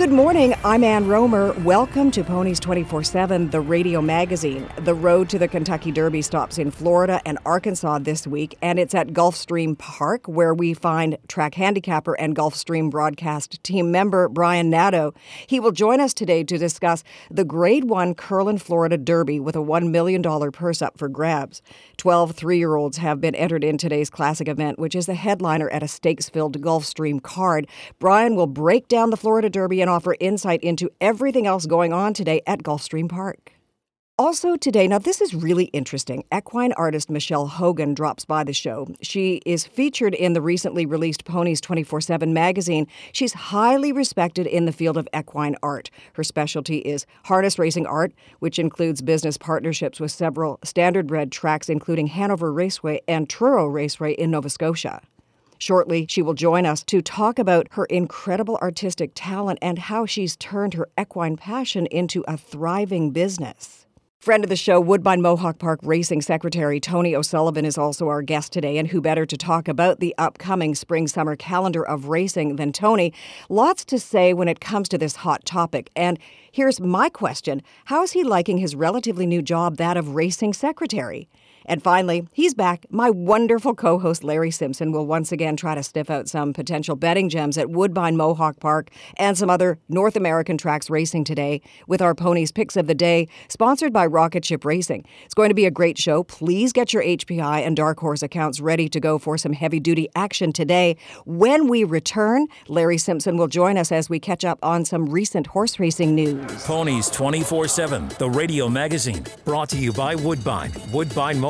Good morning. I'm Ann Romer. Welcome to Ponies 24 7, the radio magazine. The road to the Kentucky Derby stops in Florida and Arkansas this week, and it's at Gulfstream Park where we find track handicapper and Gulfstream broadcast team member Brian Nadeau. He will join us today to discuss the Grade 1 Curlin Florida Derby with a $1 million purse up for grabs. Twelve three year olds have been entered in today's classic event, which is the headliner at a stakes filled Gulfstream card. Brian will break down the Florida Derby and offer insight into everything else going on today at Gulfstream Park. Also, today, now this is really interesting. Equine artist Michelle Hogan drops by the show. She is featured in the recently released Ponies 24 7 magazine. She's highly respected in the field of equine art. Her specialty is harness racing art, which includes business partnerships with several standardbred tracks, including Hanover Raceway and Truro Raceway in Nova Scotia. Shortly, she will join us to talk about her incredible artistic talent and how she's turned her equine passion into a thriving business. Friend of the show, Woodbine Mohawk Park Racing Secretary Tony O'Sullivan is also our guest today, and who better to talk about the upcoming spring summer calendar of racing than Tony? Lots to say when it comes to this hot topic. And here's my question How is he liking his relatively new job, that of racing secretary? And finally, he's back. My wonderful co host Larry Simpson will once again try to sniff out some potential betting gems at Woodbine Mohawk Park and some other North American tracks racing today with our ponies picks of the day, sponsored by Rocket Ship Racing. It's going to be a great show. Please get your HPI and Dark Horse accounts ready to go for some heavy duty action today. When we return, Larry Simpson will join us as we catch up on some recent horse racing news. Ponies 24 7, the radio magazine, brought to you by Woodbine, Woodbine Mohawk.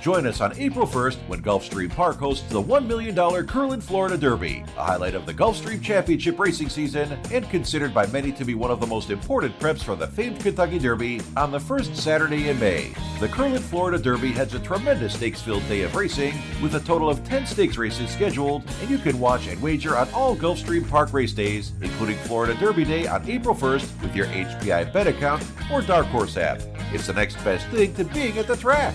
Join us on April 1st when Gulfstream Park hosts the $1 million Curlin Florida Derby, a highlight of the Gulfstream Championship racing season and considered by many to be one of the most important preps for the famed Kentucky Derby on the first Saturday in May. The Curlin Florida Derby has a tremendous stakes filled day of racing with a total of 10 stakes races scheduled, and you can watch and wager on all Gulfstream Park race days, including Florida Derby Day on April 1st with your HPI bet account or Dark Horse app. It's the next best thing to being at the track.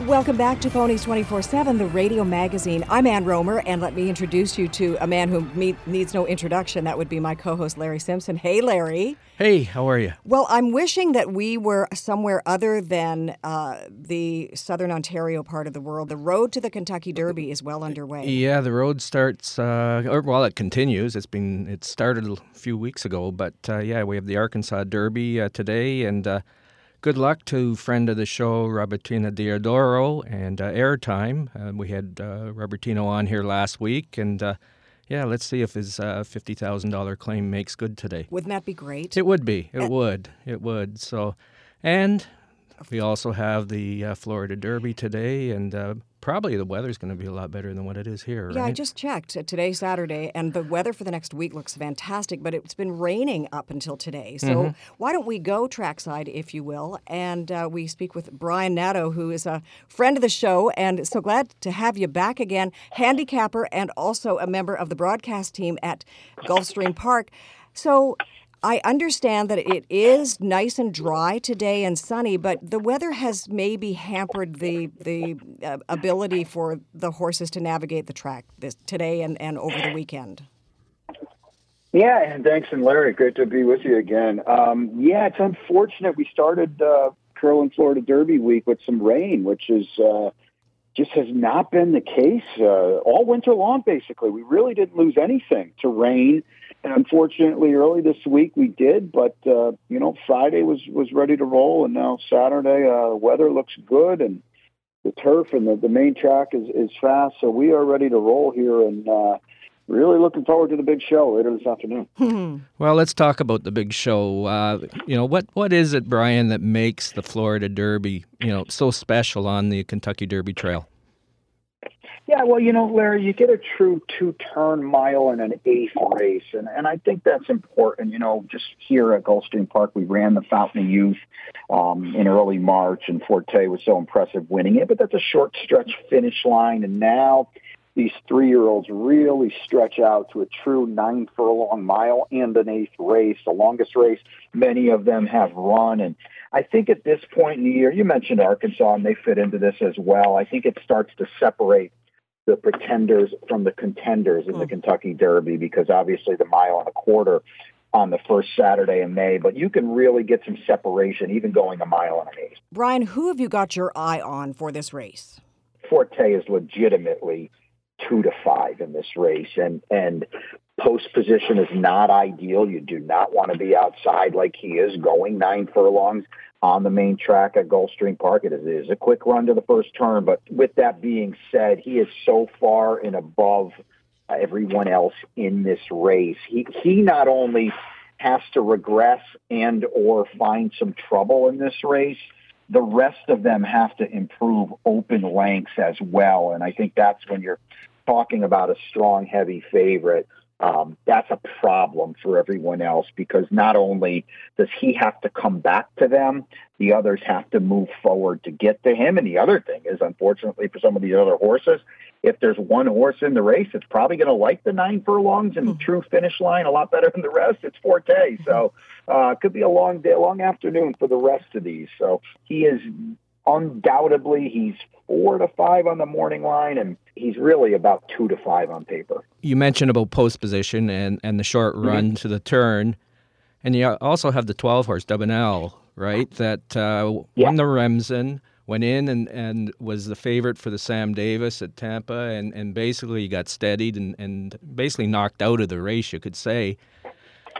Welcome back to Ponies 24 7, the radio magazine. I'm Ann Romer, and let me introduce you to a man who me- needs no introduction. That would be my co host, Larry Simpson. Hey, Larry. Hey, how are you? Well, I'm wishing that we were somewhere other than uh, the southern Ontario part of the world. The road to the Kentucky Derby is well underway. Yeah, the road starts, uh, or well, it continues. It's been, it started a few weeks ago, but uh, yeah, we have the Arkansas Derby uh, today, and uh, good luck to friend of the show, Robertino Diodoro, and uh, Airtime. Uh, we had uh, Robertino on here last week, and uh, yeah, let's see if his uh, $50,000 claim makes good today. Wouldn't that be great? It would be. It would. It would. So, and we also have the uh, Florida Derby today, and uh, probably the weather's going to be a lot better than what it is here. Yeah, I just checked. today, Saturday, and the weather for the next week looks fantastic, but it's been raining up until today. So Mm-hmm. why don't we go trackside, if you will? And uh, we speak with Brian Nadeau, who is a friend of the show, and so glad to have you back again, handicapper and also a member of the broadcast team at Gulfstream Park. So I understand that it is nice and dry today and sunny, but the weather has maybe hampered the the uh, ability for the horses to navigate the track this today and, and over the weekend. Yeah, and thanks, and Larry, great to be with you again. Um, yeah, it's unfortunate we started uh, Curlin Florida Derby week with some rain, which is uh, just has not been the case uh, all winter long. Basically, we really didn't lose anything to rain, and unfortunately, early this week we did. But uh, you know, Friday was was ready to roll, and now Saturday, uh, weather looks good, and the turf and the, the main track is is fast, so we are ready to roll here, and. Uh, Really looking forward to the big show later this afternoon. Well, let's talk about the big show. Uh, you know, what what is it, Brian, that makes the Florida Derby, you know, so special on the Kentucky Derby Trail? Yeah, well, you know, Larry, you get a true two-turn mile in an eighth race, and and I think that's important. You know, just here at Gulfstream Park, we ran the Fountain of Youth um, in early March, and Forte was so impressive winning it. But that's a short stretch finish line, and now these three-year-olds really stretch out to a true nine furlong mile and an eighth race, the longest race many of them have run, and. I think at this point in the year, you mentioned Arkansas, and they fit into this as well. I think it starts to separate the pretenders from the contenders in the hmm. Kentucky Derby because obviously the mile and a quarter on the first Saturday in May, but you can really get some separation even going a mile and an eighth. Brian, who have you got your eye on for this race? Forte is legitimately two to five in this race, and and post position is not ideal. You do not want to be outside like he is going nine furlongs on the main track at Gulfstream Park. It is, it is a quick run to the first turn, but with that being said, he is so far and above everyone else in this race. He he not only has to regress and or find some trouble in this race the rest of them have to improve open lengths as well. And I think that's when you're talking about a strong, heavy favorite. Um, that's a problem for everyone else because not only does he have to come back to them, the others have to move forward to get to him. And the other thing is, unfortunately, for some of these other horses, if there's one horse in the race it's probably going to like the nine furlongs and the true finish line a lot better than the rest, it's Forte. So uh, it could be a long day, long afternoon for the rest of these. So he is undoubtedly he's four to five on the morning line, and he's really about two to five on paper. You mentioned about post position and, and the short run to the turn, and you also have the 12 horse Dubyuhnell, right? That uh, Yeah. won the Remsen, went in and, and was the favorite for the Sam Davis at Tampa, and, and basically got steadied and, and basically knocked out of the race, you could say.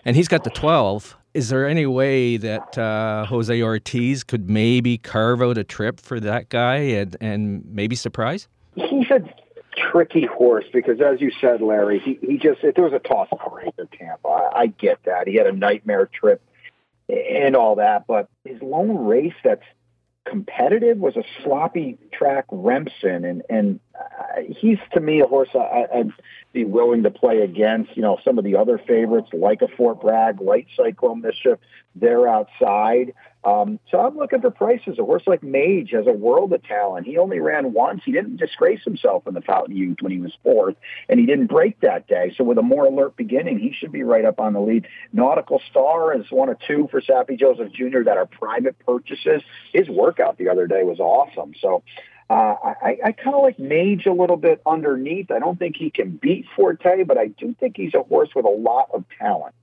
And he's got the 12. Is there any way that uh, Jose Ortiz could maybe carve out a trip for that guy and, and maybe surprise? He's a tricky horse because, as you said, Larry, he, he just, if there was a toss up race at Tampa, I, I get that. He had a nightmare trip and all that, but his lone race that's competitive was a sloppy track Remsen, and and uh, he's to me a horse I, I'd be willing to play against. You know, some of the other favorites like a Fort Bragg, Light Cyclone Mischief, they're outside. Um, so I'm looking for prices. A horse like Mage has a world of talent. He only ran once. He didn't disgrace himself in the Fountain Youth when he was fourth, and he didn't break that day. So with a more alert beginning, he should be right up on the lead. Nautical Star is one of two for Saffie Joseph Jr. that are private purchases. His workout the other day was awesome. So uh, I, I kind of like Mage a little bit underneath. I don't think he can beat Forte, but I do think he's a horse with a lot of talent.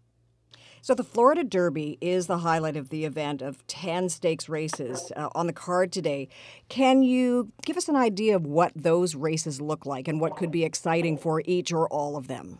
So the Florida Derby is the highlight of the event of 10 stakes races uh, on the card today. Can you give us an idea of what those races look like and what could be exciting for each or all of them?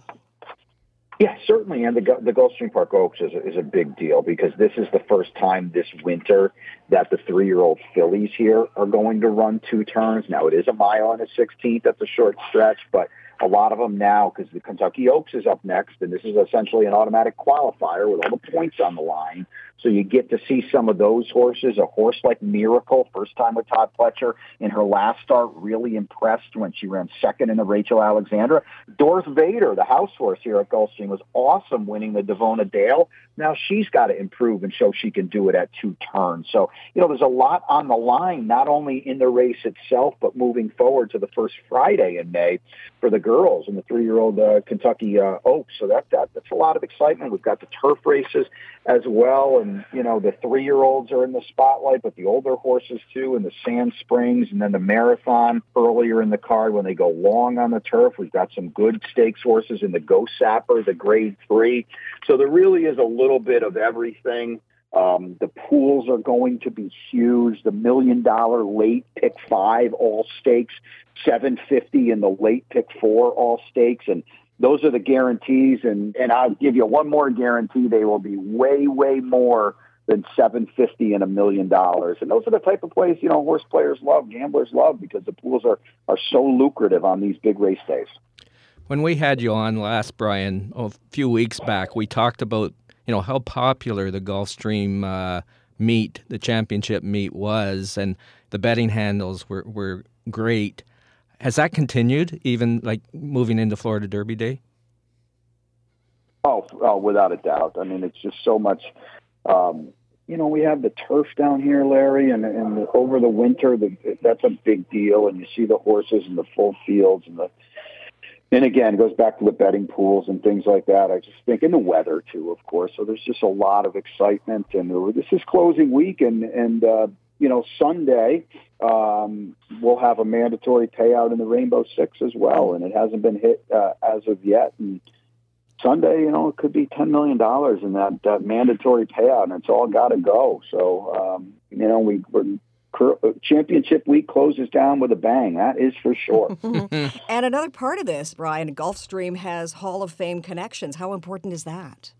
Yeah, certainly, and the the Gulfstream Park Oaks is a, is a big deal because this is the first time this winter that the three year old fillies here are going to run two turns. Now it is a mile and a sixteenth. That's a short stretch, but a lot of them now because the Kentucky Oaks is up next, and this is essentially an automatic qualifier with all the points on the line. So you get to see some of those horses. A horse like Miracle, first time with Todd Pletcher in her last start, really impressed when she ran second in the Rachel Alexandra. Dorth Vader, the house horse here at Gulfstream, was awesome winning the Davona Dale. Now she's got to improve and show she can do it at two turns. So, you know, there's a lot on the line, not only in the race itself, but moving forward to the first Friday in May for the girls and the three-year-old uh, Kentucky uh, Oaks. So that, that that's a lot of excitement. We've got the turf races as well, and you know the three-year-olds are in the spotlight, but the older horses too, and the Sand Springs, and then the marathon earlier in the card when they go long on the turf. We've got some good stakes horses in the Go Sapper, the Grade Three. So there really is a little bit of everything. Um, the pools are going to be huge. The million dollar late pick five all stakes, 750 in the late pick four all stakes. And those are the guarantees. And, and I'll give you one more guarantee. They will be way, way more than 750 and a million dollars. And those are the type of plays, you know, horse players love, gamblers love because the pools are, are so lucrative on these big race days. When we had you on last, Brian, a few weeks back, we talked about you know how popular the Gulfstream uh, meet, the championship meet was, and the betting handles were were great. Has that continued, even like moving into Florida Derby Day? Oh, oh without a doubt. I mean, it's just so much. Um, you know, we have the turf down here, Larry, and, and the, over the winter, the, that's a big deal. And you see the horses and the full fields and the and again, it goes back to the betting pools and things like that. I just think, in the weather too, of course. So there's just a lot of excitement, and this is closing week, and and uh, you know Sunday um, we'll have a mandatory payout in the Rainbow Six as well, and it hasn't been hit uh, as of yet. And Sunday, you know, it could be ten million dollars in that, that mandatory payout, and it's all got to go. So um, you know, we we're championship week closes down with a bang. That is for sure. and another part of this, Brian, Gulfstream has Hall of Fame connections. How important is that?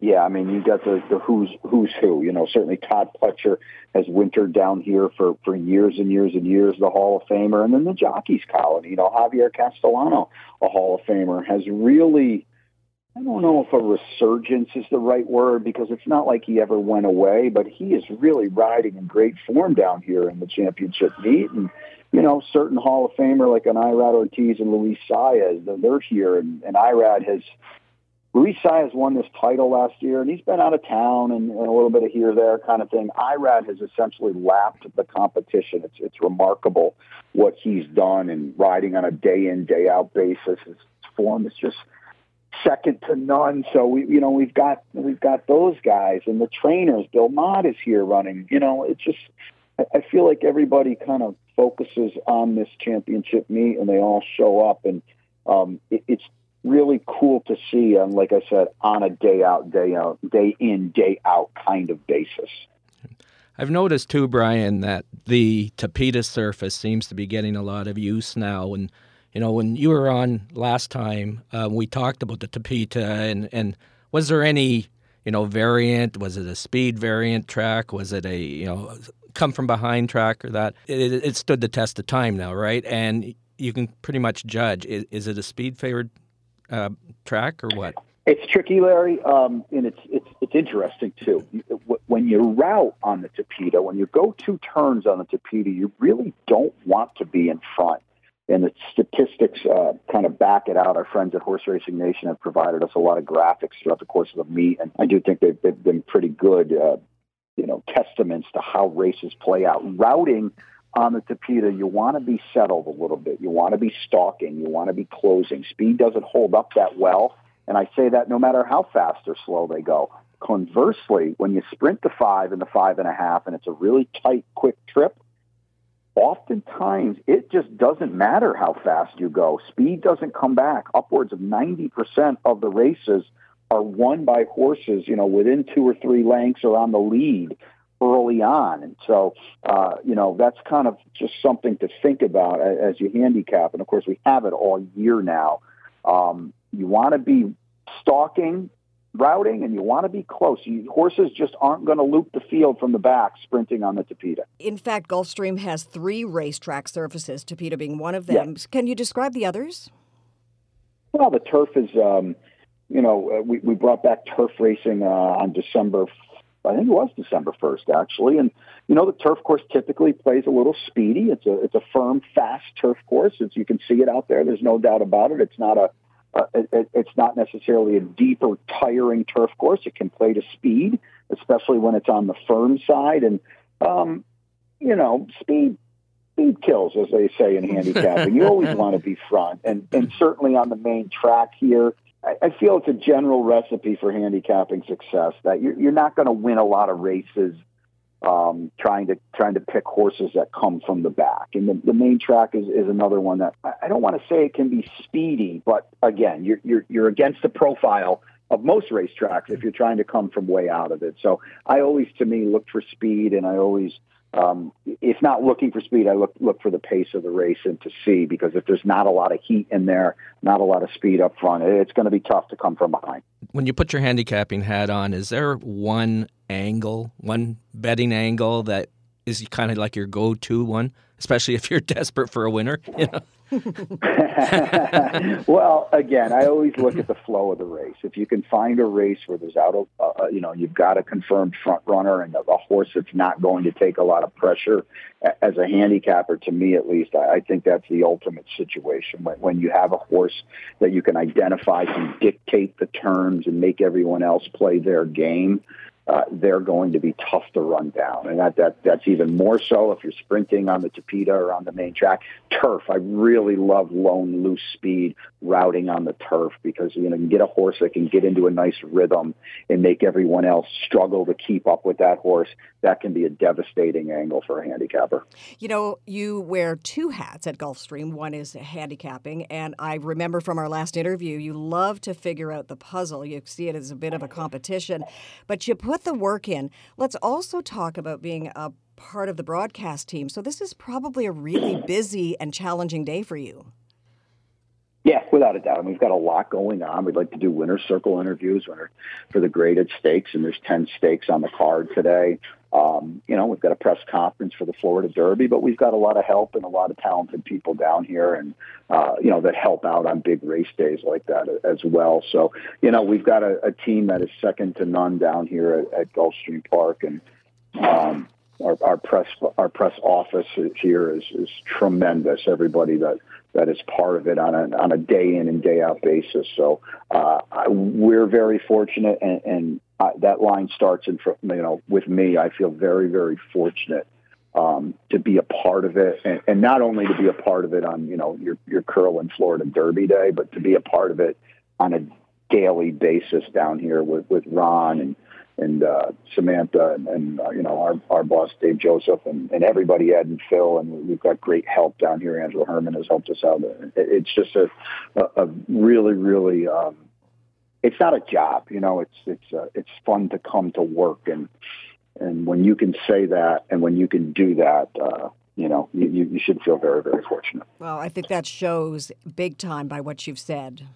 Yeah, I mean, you got the, the who's who's who. You know, certainly Todd Pletcher has wintered down here for, for years and years and years, the Hall of Famer, and then the Jockeys Colony. You know, Javier Castellano, a Hall of Famer, has really I don't know if a resurgence is the right word because it's not like he ever went away, but he is really riding in great form down here in the championship meet. And, you know, certain Hall of Famer like an Irad Ortiz and Luis Saez, they're here. And, and Irad has, Luis Saez won this title last year, and he's been out of town and, and a little bit of here, there kind of thing. Irad has essentially lapped the competition. It's, it's remarkable what he's done and riding on a day in, day out basis. His form is just – second to none. So we, you know, we've got we've got those guys and the trainers. Bill Mott is here running. You know, it's just I, feel like everybody kind of focuses on this championship meet and they all show up and um, it, it's really cool to see. And like I said, on a day out, day out, day in, day out kind of basis. I've noticed too, Brian, that the Tapeta surface seems to be getting a lot of use now, and you know, when you were on last time, uh, we talked about the Tapeta, and, and was there any, you know, variant? Was it a speed variant track? Was it a, you know, come from behind track or that? It, it stood the test of time now, right? And you can pretty much judge. Is, is it a speed favored uh, track or what? It's tricky, Larry, um, and it's it's it's interesting too. When you route on the Tapeta, when you go two turns on the Tapeta, you really don't want to be in front and the statistics uh, kind of back it out. Our friends at Horse Racing Nation have provided us a lot of graphics throughout the course of the meet, and I do think they've, they've been pretty good, uh, you know, testaments to how races play out. Routing on the Tapeta, you want to be settled a little bit. You want to be stalking. You want to be closing. Speed doesn't hold up that well, and I say that no matter how fast or slow they go. Conversely, when you sprint the five and the five and a half, and it's a really tight, quick trip, oftentimes it just doesn't matter how fast you go. Speed doesn't come back. Upwards of 90% of the races are won by horses, you know, within two or three lengths or on the lead early on. And so, uh, you know, that's kind of just something to think about as you handicap. And of course, we have it all year now. Um, you want to be stalking, routing, and you want to be close. You, horses just aren't going to loop the field from the back sprinting on the Tapeta. In fact, Gulfstream has three racetrack surfaces, Tapeta being one of them. Can you describe the others? Well, the turf is, um, you know, uh, we, we brought back turf racing uh, on December, I think it was December 1st, actually. And, you know, the turf course typically plays a little speedy. It's a, it's a firm, fast turf course. As you can see it out there, there's no doubt about it. It's not a, uh, it, it's not necessarily a deep or tiring turf course. It can play to speed, especially when it's on the firm side. And, um, you know, speed speed kills, as they say in handicapping. you always want to be front, and and certainly on the main track here. I, feel it's a general recipe for handicapping success that you're, you're not going to win a lot of races um, trying to trying to pick horses that come from the back. And the, the main track is, is another one that I, I don't want to say it can be speedy, but again, you're you're you're against the profile of most racetracks if you're trying to come from way out of it. So I always, to me, look for speed, and I always um, if not looking for speed, I look look for the pace of the race and to see because if there's not a lot of heat in there, not a lot of speed up front, it's going to be tough to come from behind. When you put your handicapping hat on, is there one angle, one betting angle that is kind of like your go-to one, especially if you're desperate for a winner? You know? well, again, I always look at the flow of the race. If you can find a race where there's out of, uh, uh, you know, you've got a confirmed front runner and a, a horse that's not going to take a lot of pressure as a handicapper, to me at least, I, I think that's the ultimate situation. When, when you have a horse that you can identify, can dictate the terms and make everyone else play their game uh, they're going to be tough to run down. And that, that that's even more so if you're sprinting on the Tapeta or on the main track. Turf, I really love lone loose speed routing on the turf because you know you can get a horse that can get into a nice rhythm and make everyone else struggle to keep up with that horse. That can be a devastating angle for a handicapper. You know, you wear two hats at Gulfstream. One is handicapping, and I remember from our last interview, you love to figure out the puzzle. You see it as a bit of a competition, but you put put the work in. Let's also talk about being a part of the broadcast team. So this is probably a really busy and challenging day for you. Yeah, without a doubt. And we've got a lot going on. We'd like to do winner circle interviews for the graded stakes, and there's 10 stakes on the card today. Um, you know, we've got a press conference for the Florida Derby, but we've got a lot of help and a lot of talented people down here, and uh, you know that help out on big race days like that as well. So, you know, we've got a, a team that is second to none down here at, at Gulfstream Park, and um, our, our press our press office here is is tremendous. Everybody that that is part of it on a on a day in and day out basis. So uh, I, we're very fortunate, and, and uh, that line starts in you know with me. I feel very very fortunate um, to be a part of it, and, and not only to be a part of it on you know your your Curlin Florida Derby Day, but to be a part of it on a daily basis down here with with Ron and and uh, Samantha and, and uh, you know our, our boss Dave Joseph and, and everybody Ed and Phil and we've got great help down here. Angela Herman has helped us out. It's just a, a, a really really um, it's not a job, you know. It's it's uh, it's fun to come to work and and when you can say that and when you can do that. Uh, you know, you, you should feel very, very fortunate. Well, I think that shows big time by what you've said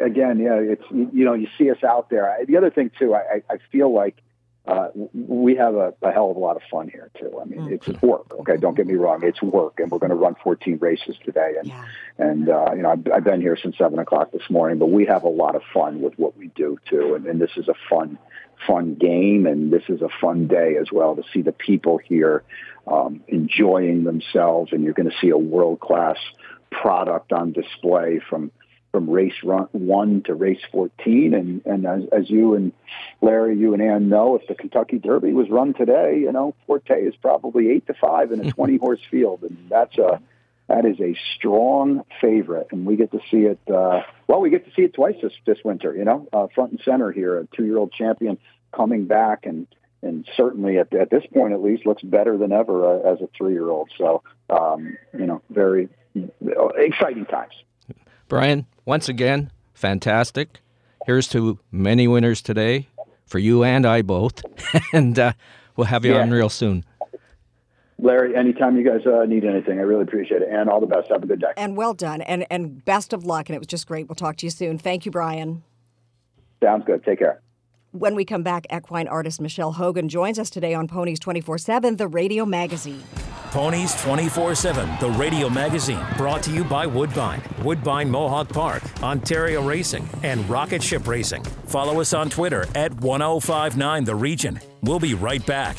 again, yeah, it's you know you see us out there. The other thing too, I, I feel like uh, we have a, a, hell of a lot of fun here too. I mean, mm. it's work. Okay, don't get me wrong, it's work, and we're going to run 14 races today, and yeah. and uh, you know I've, I've, been here since seven o'clock this morning, but we have a lot of fun with what we do too, and, and this is a fun fun game, and this is a fun day as well to see the people here um, enjoying themselves, and you're going to see a world class product on display from from race run, one to race 14. And, and as, as you and Larry, you and Ann know, if the Kentucky Derby was run today, you know, Forte is probably eight to five in a 20 horse field. And that's a, that is a strong favorite. And we get to see it, uh, well, we get to see it twice this, this winter, you know, uh, front and center here, a two year old champion coming back and, and certainly at, at this point at least looks better than ever uh, as a three year old. So, um, you know, very exciting times. Brian, once again, fantastic. Here's to many winners today for you and I both. and uh, we'll have you yeah. on real soon. Larry, anytime you guys uh, need anything, I really appreciate it. And all the best. Have a good day. And well done. And, and best of luck. And it was just great. We'll talk to you soon. Thank you, Brian. Sounds good. Take care. When we come back, equine artist Michelle Hogan joins us today on Ponies 24 7, the radio magazine. Ponies 24 7, the radio magazine, brought to you by Woodbine, Woodbine Mohawk Park, Ontario Racing, and Rocket Ship Racing. Follow us on Twitter at 1059 The Region. We'll be right back.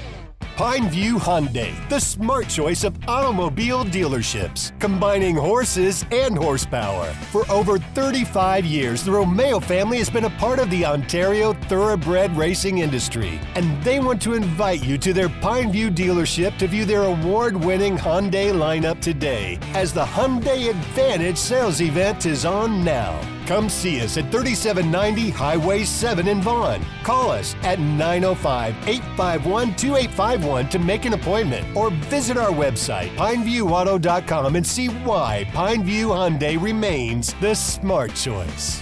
Pineview Hyundai, the smart choice of automobile dealerships, combining horses and horsepower. For over 35 years, the Romeo family has been a part of the Ontario thoroughbred racing industry, and they want to invite you to their Pineview dealership to view their award winning Hyundai lineup today, as the Hyundai Advantage sales event is on now. Come see us at 3790 Highway 7 in Vaughan. Call us at 905 851 2851 to make an appointment or visit our website, pineviewauto.com, and see why Pineview Hyundai remains the smart choice.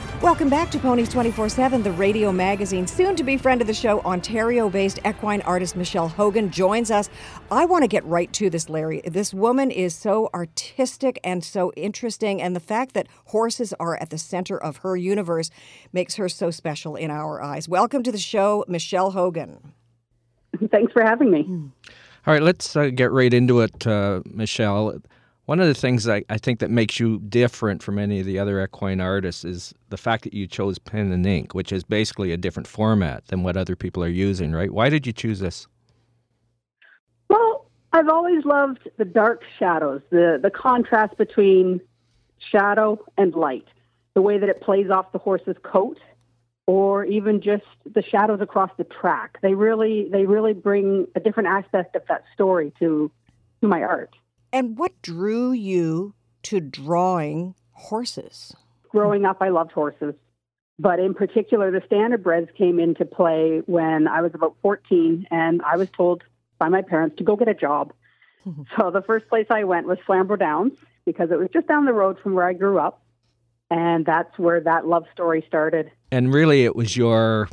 Welcome back to Ponies 24 7, the radio magazine. Soon to be friend of the show, Ontario based equine artist Michelle Hogan joins us. I want to get right to this, Larry. This woman is so artistic and so interesting, and the fact that horses are at the center of her universe makes her so special in our eyes. Welcome to the show, Michelle Hogan. Thanks for having me. All right, let's uh, get right into it, uh, Michelle. One of the things I, I think that makes you different from any of the other equine artists is the fact that you chose pen and ink, which is basically a different format than what other people are using, right? Why did you choose this? Well, I've always loved the dark shadows, the, the contrast between shadow and light, the way that it plays off the horse's coat or even just the shadows across the track. They really they really bring a different aspect of that story to to my art. And what drew you to drawing horses? Growing up, I loved horses. But in particular, the standardbreds came into play when I was about 14, and I was told by my parents to go get a job. so the first place I went was Flamborough Downs because it was just down the road from where I grew up. And that's where that love story started. And really, it was your,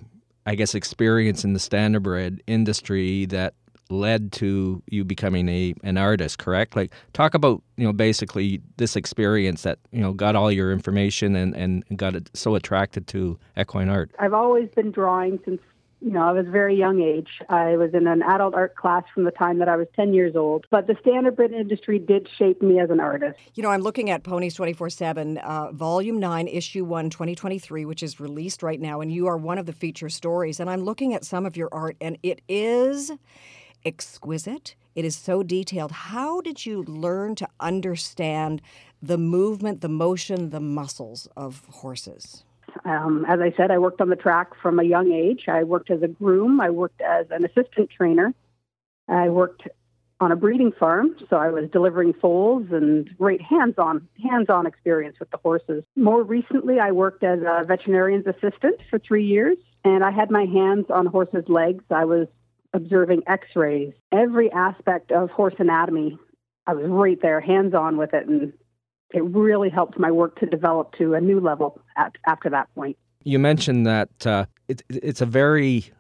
I guess, experience in the standardbred industry that led to you becoming a an artist, correct? Like talk about, you know, basically this experience that, you know, got all your information and, and got it so attracted to equine art. I've always been drawing since you know, I was a very young age. I was in an adult art class from the time that I was 10 years old. But the standardbred industry did shape me as an artist. You know, I'm looking at Ponies 24 7, uh, Volume 9, Issue 1, 2023, which is released right now. And you are one of the feature stories. And I'm looking at some of your art, and it is exquisite. It is so detailed. How did you learn to understand the movement, the motion, the muscles of horses? Um, as I said, I worked on the track from a young age. I worked as a groom, I worked as an assistant trainer, I worked on a breeding farm, so I was delivering foals and great hands-on hands-on experience with the horses. More recently, I worked as a veterinarian's assistant for three years, and I had my hands on horses' legs. I was observing x-rays, every aspect of horse anatomy. I was right there, hands-on with it, and it really helped my work to develop to a new level at, after that point. You mentioned that uh, it, it's a very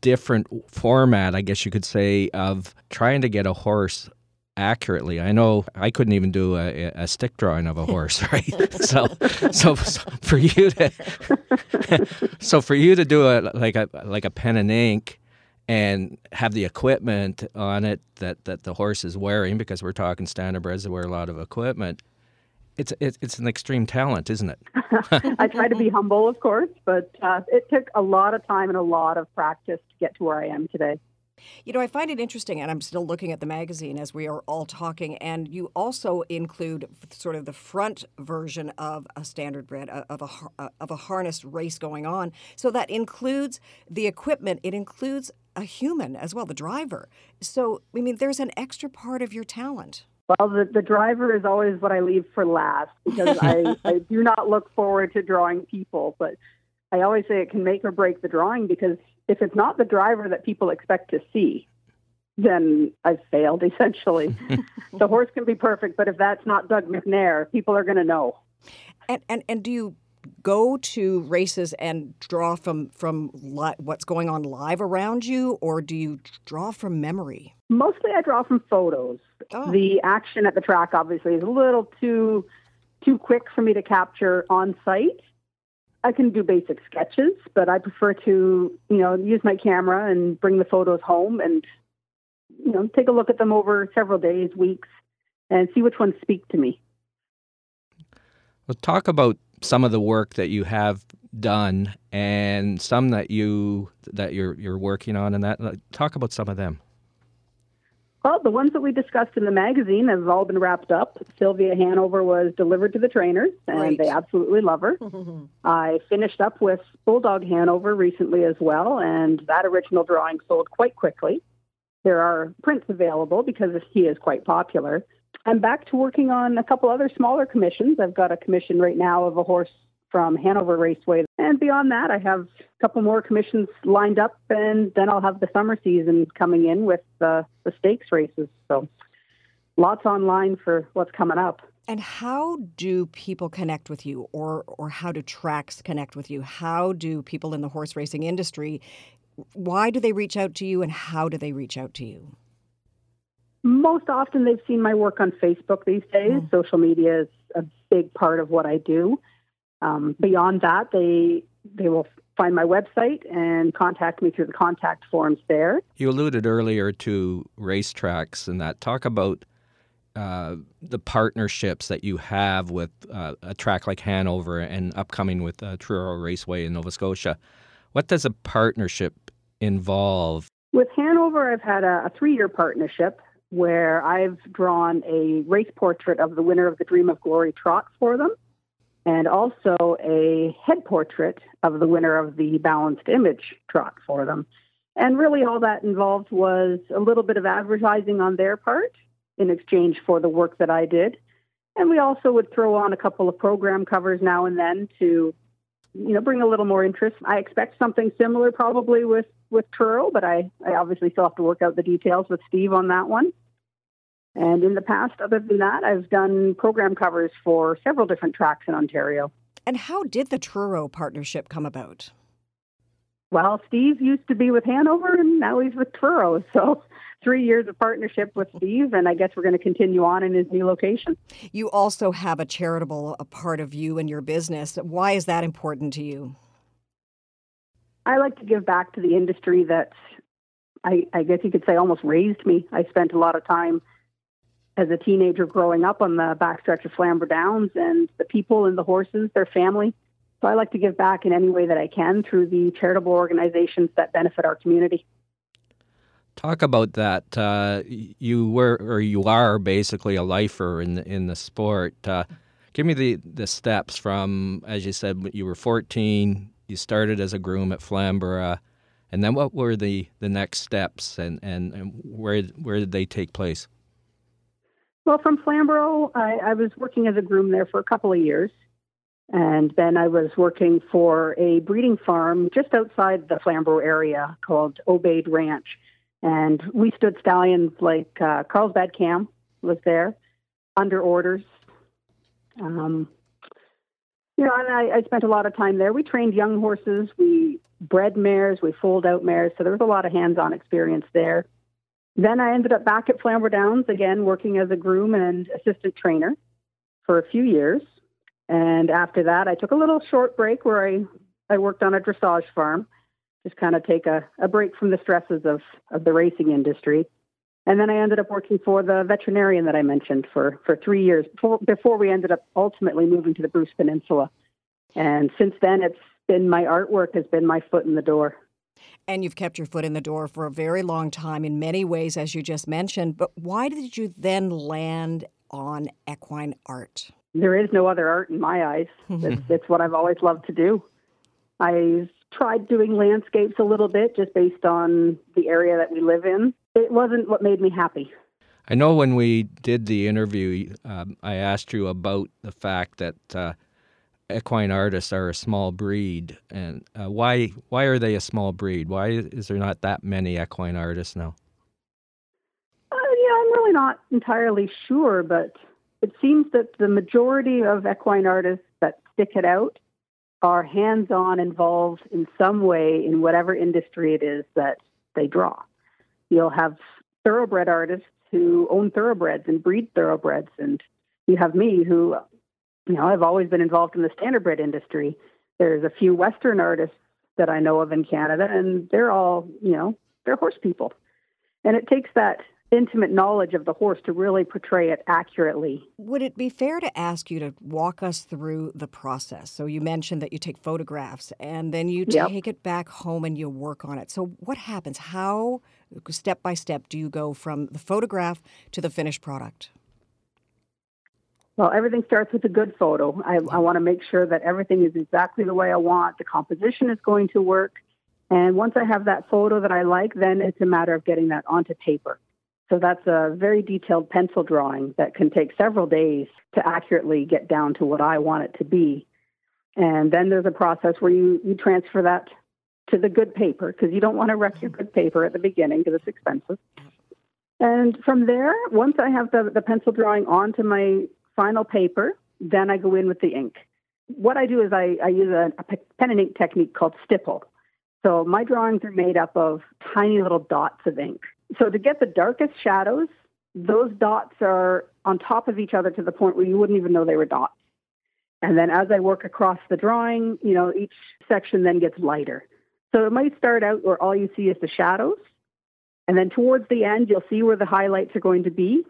different format, I guess you could say, of trying to get a horse accurately. I know I couldn't even do a, a stick drawing of a horse, right? so, so, so for you to, so for you to do a like a like a pen and ink, and have the equipment on it that that the horse is wearing, because we're talking standardbreds that wear a lot of equipment. It's it's, it's an extreme talent, isn't it? I try to be humble, of course, but uh, it took a lot of time and a lot of practice to get to where I am today. You know, I find it interesting, and I'm still looking at the magazine as we are all talking, and you also include sort of the front version of a standardbred, uh, of a, uh, of a harness race going on. So that includes the equipment, it includes a human as well, the driver. So, I mean, there's an extra part of your talent. Well, the, the driver is always what I leave for last because I, I do not look forward to drawing people, but I always say it can make or break the drawing because if it's not the driver that people expect to see, then I've failed essentially. the horse can be perfect, but if that's not Doug McNair, people are going to know. And, and and do you go to races and draw from from li- what's going on live around you, or do you draw from memory? Mostly, I draw from photos. Oh. The action at the track obviously is a little too too quick for me to capture on site. I can do basic sketches, but I prefer to, you know, use my camera and bring the photos home and, you know, take a look at them over several days, weeks, and see which ones speak to me. Well, talk about some of the work that you have done and some that you that you're you're working on, and that talk about some of them. Well, the ones that we discussed in the magazine have all been wrapped up. Sylvia Hanover was delivered to the trainers, and Great. they absolutely love her. I finished up with Bulldog Hanover recently as well, and that original drawing sold quite quickly. There are prints available because he is quite popular. I'm back to working on a couple other smaller commissions. I've got a commission right now of a horse from Hanover Raceway. And beyond that, I have a couple more commissions lined up, and then I'll have the summer season coming in with the, the stakes races. So lots online for what's coming up. And how do people connect with you, or or how do tracks connect with you? How do people in the horse racing industry? Why do they reach out to you, and how do they reach out to you? Most often, they've seen my work on Facebook these days. Mm. Social media is a big part of what I do. Um, beyond that, they they will find my website and contact me through the contact forms there. You alluded earlier to racetracks and that. Talk about uh, the partnerships that you have with uh, a track like Hanover and upcoming with uh, Truro Raceway in Nova Scotia. What does a partnership involve? With Hanover, I've had a, a three year partnership where I've drawn a race portrait of the winner of the Dream of Glory Trot for them and also a head portrait of the winner of the Balanced Image trot for them. And really, all that involved was a little bit of advertising on their part in exchange for the work that I did. And we also would throw on a couple of program covers now and then to, you know, bring a little more interest. I expect something similar probably with with Truro, but I, I obviously still have to work out the details with Steve on that one. And in the past, other than that, I've done program covers for several different tracks in Ontario. And how did the Truro partnership come about? Well, Steve used to be with Hanover and now he's with Truro. So, three years of partnership with Steve, and I guess we're going to continue on in his new location. You also have a charitable a part of you and your business. Why is that important to you? I like to give back to the industry that I, I guess you could say almost raised me. I spent a lot of time as a teenager growing up on the backstretch of Flamborough Downs and the people and the horses, their family. So I like to give back in any way that I can through the charitable organizations that benefit our community. Talk about that. Uh, you were, or you are, basically a lifer in the, in the sport. Uh, give me the the steps from, as you said, you were 14. You started as a groom at Flamborough, and then what were the, the next steps, and, and, and where where did they take place? Well, from Flamborough, I, I was working as a groom there for a couple of years. And then I was working for a breeding farm just outside the Flamborough area called Obaid Ranch. And we stood stallions like uh, Carlsbad Cam was there under orders. Um, you know, and I, I spent a lot of time there. We trained young horses, we bred mares, we foaled out mares. So there was a lot of hands on experience there. Then I ended up back at Flamborough Downs again, working as a groom and assistant trainer for a few years. And after that, I took a little short break where I, I worked on a dressage farm, just kind of take a, a break from the stresses of, of the racing industry. And then I ended up working for the veterinarian that I mentioned for, for three years before, before we ended up ultimately moving to the Bruce Peninsula. And since then, it's been my artwork has been my foot in the door. And you've kept your foot in the door for a very long time in many ways, as you just mentioned. But why did you then land on equine art? There is no other art in my eyes. it's, it's what I've always loved to do. I tried doing landscapes a little bit just based on the area that we live in. It wasn't what made me happy. I know when we did the interview, um, I asked you about the fact that uh, equine artists are a small breed, and uh, why why are they a small breed? Why is there not that many equine artists now? Uh, yeah, I'm really not entirely sure, but it seems that the majority of equine artists that stick it out are hands on involved in some way in whatever industry it is that they draw. You'll have thoroughbred artists who own thoroughbreds and breed thoroughbreds, and you have me who, you know, I've always been involved in the standardbred industry. There's a few Western artists that I know of in Canada, and they're all, you know, they're horse people. And it takes that intimate knowledge of the horse to really portray it accurately. Would it be fair to ask you to walk us through the process? So you mentioned that you take photographs and then you Yep. take it back home and you work on it. So what happens? How step by step do you go from the photograph to the finished product? Well, everything starts with a good photo. I, I want to make sure that everything is exactly the way I want. The composition is going to work. And once I have that photo that I like, then it's a matter of getting that onto paper. So that's a very detailed pencil drawing that can take several days to accurately get down to what I want it to be. And then there's a process where you, you transfer that to the good paper because you don't want to wreck your good paper at the beginning because it's expensive. And from there, once I have the, the pencil drawing onto my final paper, then I go in with the ink. What I do is I, I use a, a pen and ink technique called stipple. So my drawings are made up of tiny little dots of ink. So to get the darkest shadows, those dots are on top of each other to the point where you wouldn't even know they were dots. And then as I work across the drawing, you know, each section then gets lighter. So it might start out where all you see is the shadows. And then towards the end, you'll see where the highlights are going to be.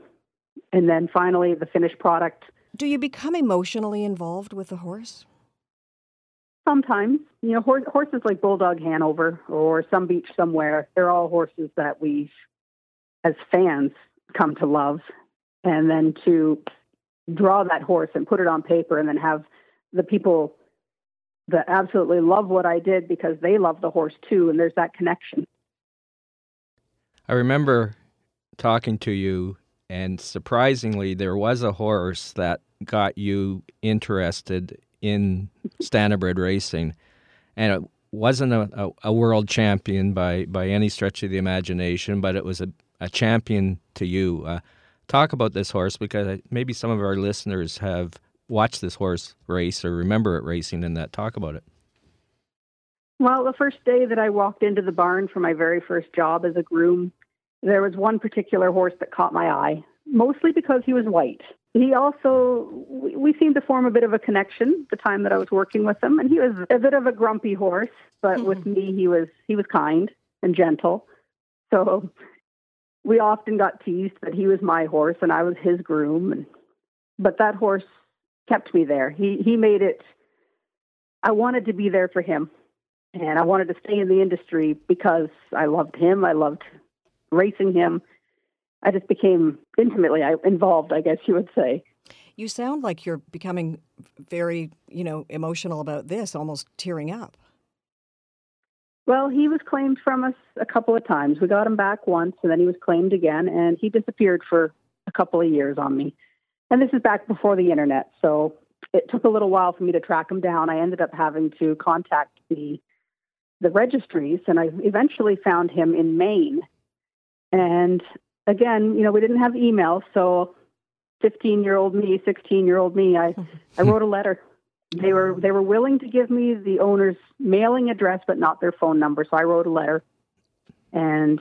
And then finally, the finished product. Do you become emotionally involved with the horse? Sometimes, you know, hor- horses like Bulldog Hanover or Some Beach Somewhere, they're all horses that we've, as fans, come to love. And then to draw that horse and put it on paper and then have the people that absolutely love what I did because they love the horse too. And there's that connection. I remember talking to you, and surprisingly, there was a horse that got you interested in standardbred racing, and it wasn't a, a, a world champion by, by any stretch of the imagination, but it was a, a champion to you. Uh, talk about this horse because maybe some of our listeners have watched this horse race or remember it racing, and that talk about it. Well, the first day that I walked into the barn for my very first job as a groom, there was one particular horse that caught my eye, mostly because he was white. He also, we, seemed to form a bit of a connection the time that I was working with him, and he was a bit of a grumpy horse, but with mm-hmm. me, he was he was kind and gentle. So we often got teased that he was my horse and I was his groom, and, but that horse kept me there. He he made it. I wanted to be there for him and I wanted to stay in the industry because I loved him. I loved racing him. I just became intimately involved, I guess you would say. You sound like you're becoming very, you know, emotional about this, almost tearing up. Well, he was claimed from us a couple of times. We got him back once, and then he was claimed again, and he disappeared for a couple of years on me. And this is back before the internet, so it took a little while for me to track him down. I ended up having to contact the the registries, and I eventually found him in Maine. And again, you know, we didn't have email, so 15 year old me, 16 year old me, I, I wrote a letter. They were they were willing to give me the owner's mailing address, but not their phone number. So I wrote a letter, and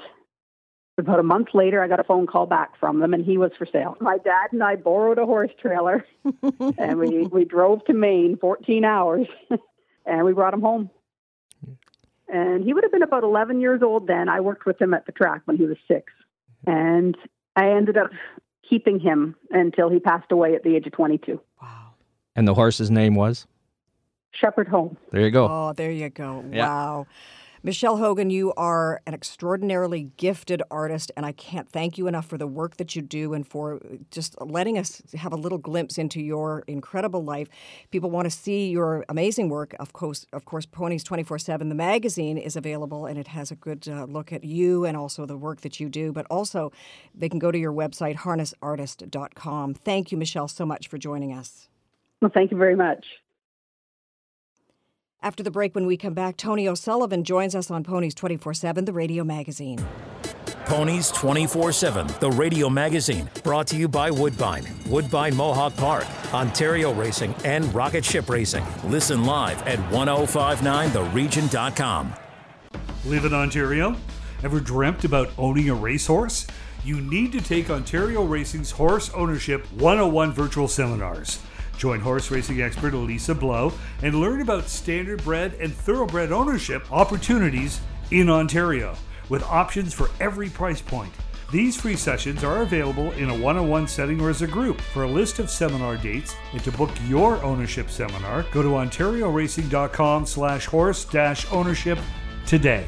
About a month later, I got a phone call back from them, and he was for sale. My dad and I borrowed a horse trailer, and we, we drove to Maine 14 hours, and we brought him home. And he would have been about 11 years old then. I worked with him at the track when he was six. And I ended up keeping him until he passed away at the age of 22. Wow. And the horse's name was? Shepherd Home. There you go. Oh, there you go. Yeah. Wow. Michelle Hogan, you are an extraordinarily gifted artist, and I can't thank you enough for the work that you do and for just letting us have a little glimpse into your incredible life. People want to see your amazing work. Of course, of course, Ponies 24/7, the magazine is available, and it has a good uh, look at you and also the work that you do. But also, they can go to your website harnessartist.com. Thank you, Michelle, so much for joining us. Well, thank you very much. After the break, when we come back, Tony O'Sullivan joins us on Ponies 24 7, the radio magazine. Ponies 24 7, the radio magazine, brought to you by Woodbine, Woodbine Mohawk Park, Ontario Racing, and Rocket Ship Racing. Listen live at 1059theregion.com. Live in Ontario? Ever dreamt about owning a racehorse? You need to take Ontario Racing's Horse Ownership 101 virtual seminars. Join horse racing expert Elisa Blow and learn about standardbred and thoroughbred ownership opportunities in Ontario with options for every price point. These free sessions are available in a one-on-one setting or as a group. For a list of seminar dates and to book your ownership seminar, go to ontarioracing.com slash horse ownership today.